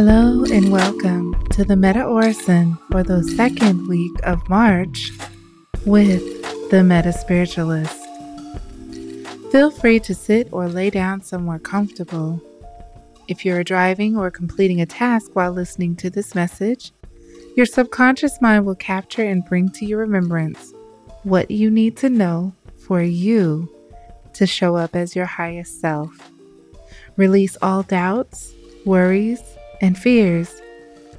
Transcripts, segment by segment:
Hello and welcome to the MetaOrison for the second week of March with the MetaSpiritualist. Feel free to sit or lay down somewhere comfortable. If you are driving or completing a task while listening to this message, your subconscious mind will capture and bring to your remembrance what you need to know for you to show up as your highest self. Release all doubts, worries, and fears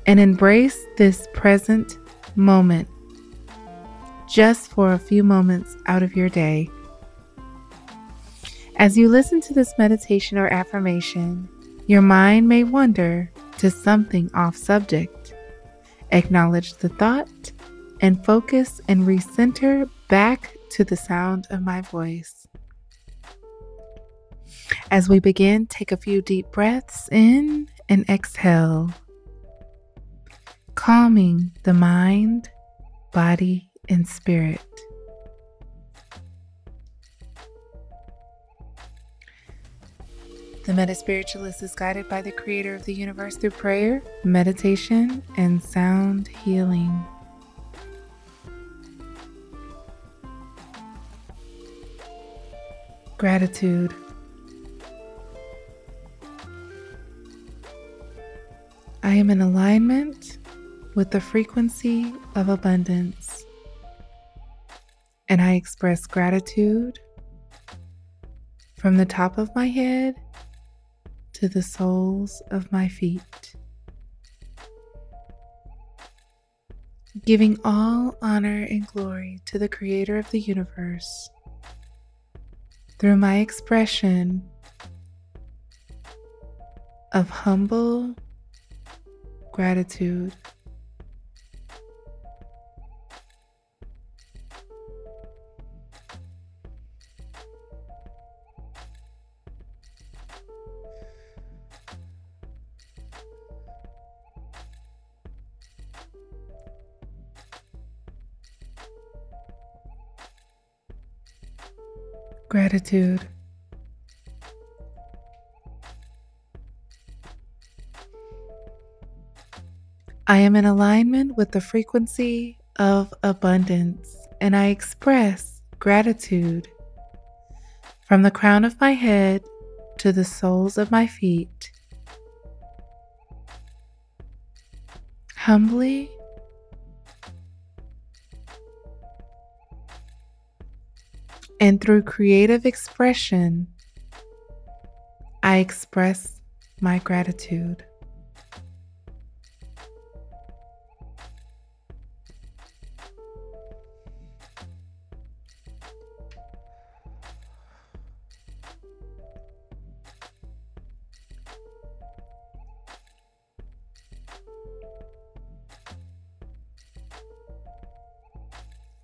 and embrace this present moment just for a few moments out of your day. As you listen to this meditation or affirmation, your mind may wander to something off subject. Acknowledge the thought and focus and recenter back to the sound of my voice. As we begin, take a few deep breaths in and exhale, calming the mind, body, and spirit. The MetaSpiritualist is guided by the Creator of the universe through prayer, meditation, and sound healing. Gratitude. I am in alignment with the frequency of abundance, and I express gratitude from the top of my head to the soles of my feet. Giving all honor and glory to the Creator of the universe through my expression of humble gratitude. Gratitude. I am in alignment with the frequency of abundance and I express gratitude from the crown of my head to the soles of my feet. Humbly and through creative expression, I express my gratitude.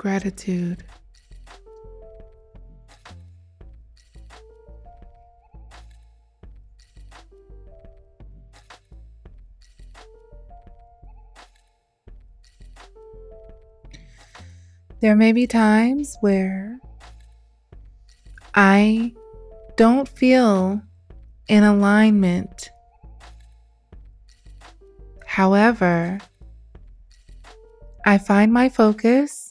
Gratitude. There may be times where I don't feel in alignment. However, I find my focus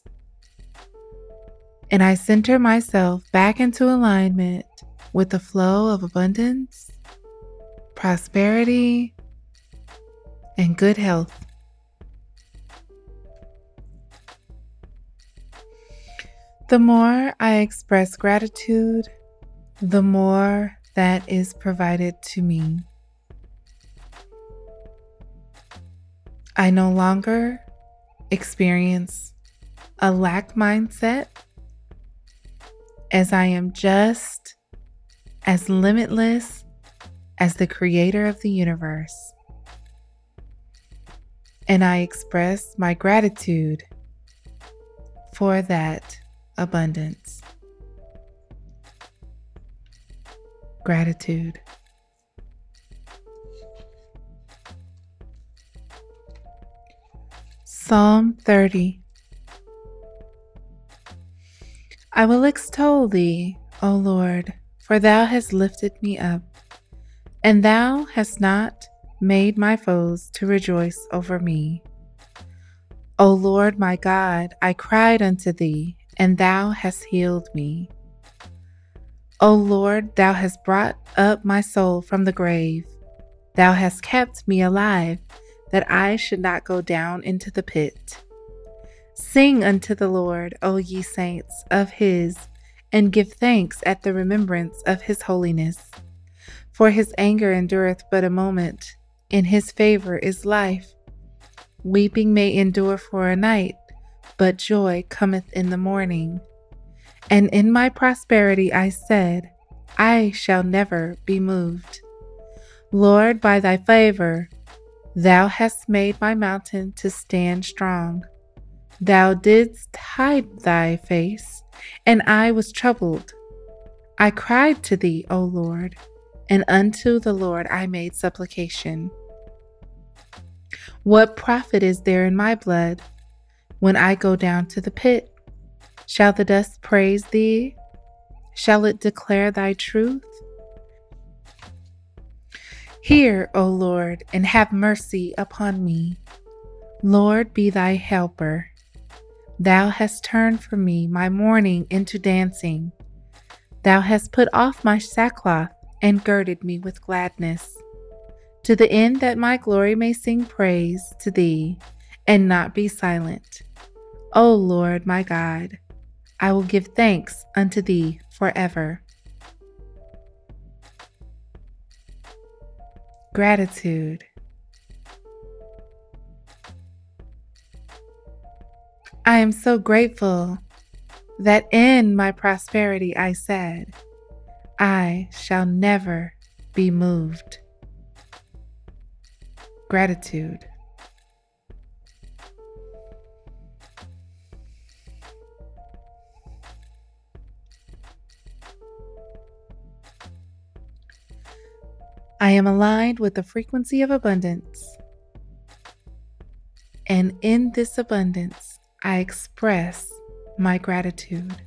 and I center myself back into alignment with the flow of abundance, prosperity, and good health. The more I express gratitude, the more that is provided to me. I no longer experience a lack mindset as I am just as limitless as the creator of the universe. And I express my gratitude for that abundance. Gratitude. Psalm 30 I will extol thee, O Lord, for thou hast lifted me up, and thou hast not made my foes to rejoice over me. O Lord my God, I cried unto thee, and thou hast healed me. O Lord, thou hast brought up my soul from the grave. Thou hast kept me alive, that I should not go down into the pit. Sing unto the Lord, O ye saints of his, and give thanks at the remembrance of his holiness. For his anger endureth but a moment, in his favor is life. Weeping may endure for a night, but joy cometh in the morning. And in my prosperity I said, I shall never be moved. Lord, by thy favor, thou hast made my mountain to stand strong. Thou didst hide thy face, and I was troubled. I cried to thee, O Lord, and unto the Lord I made supplication. What profit is there in my blood when I go down to the pit? Shall the dust praise thee? Shall it declare thy truth? Hear, O Lord, and have mercy upon me. Lord, be thy helper. Thou hast turned for me my mourning into dancing. Thou hast put off my sackcloth and girded me with gladness, to the end that my glory may sing praise to thee and not be silent. O Lord my God, I will give thanks unto thee forever. Gratitude. I am so grateful that in my prosperity I said, I shall never be moved. Gratitude. I am aligned with the frequency of abundance. And in this abundance, I express my gratitude.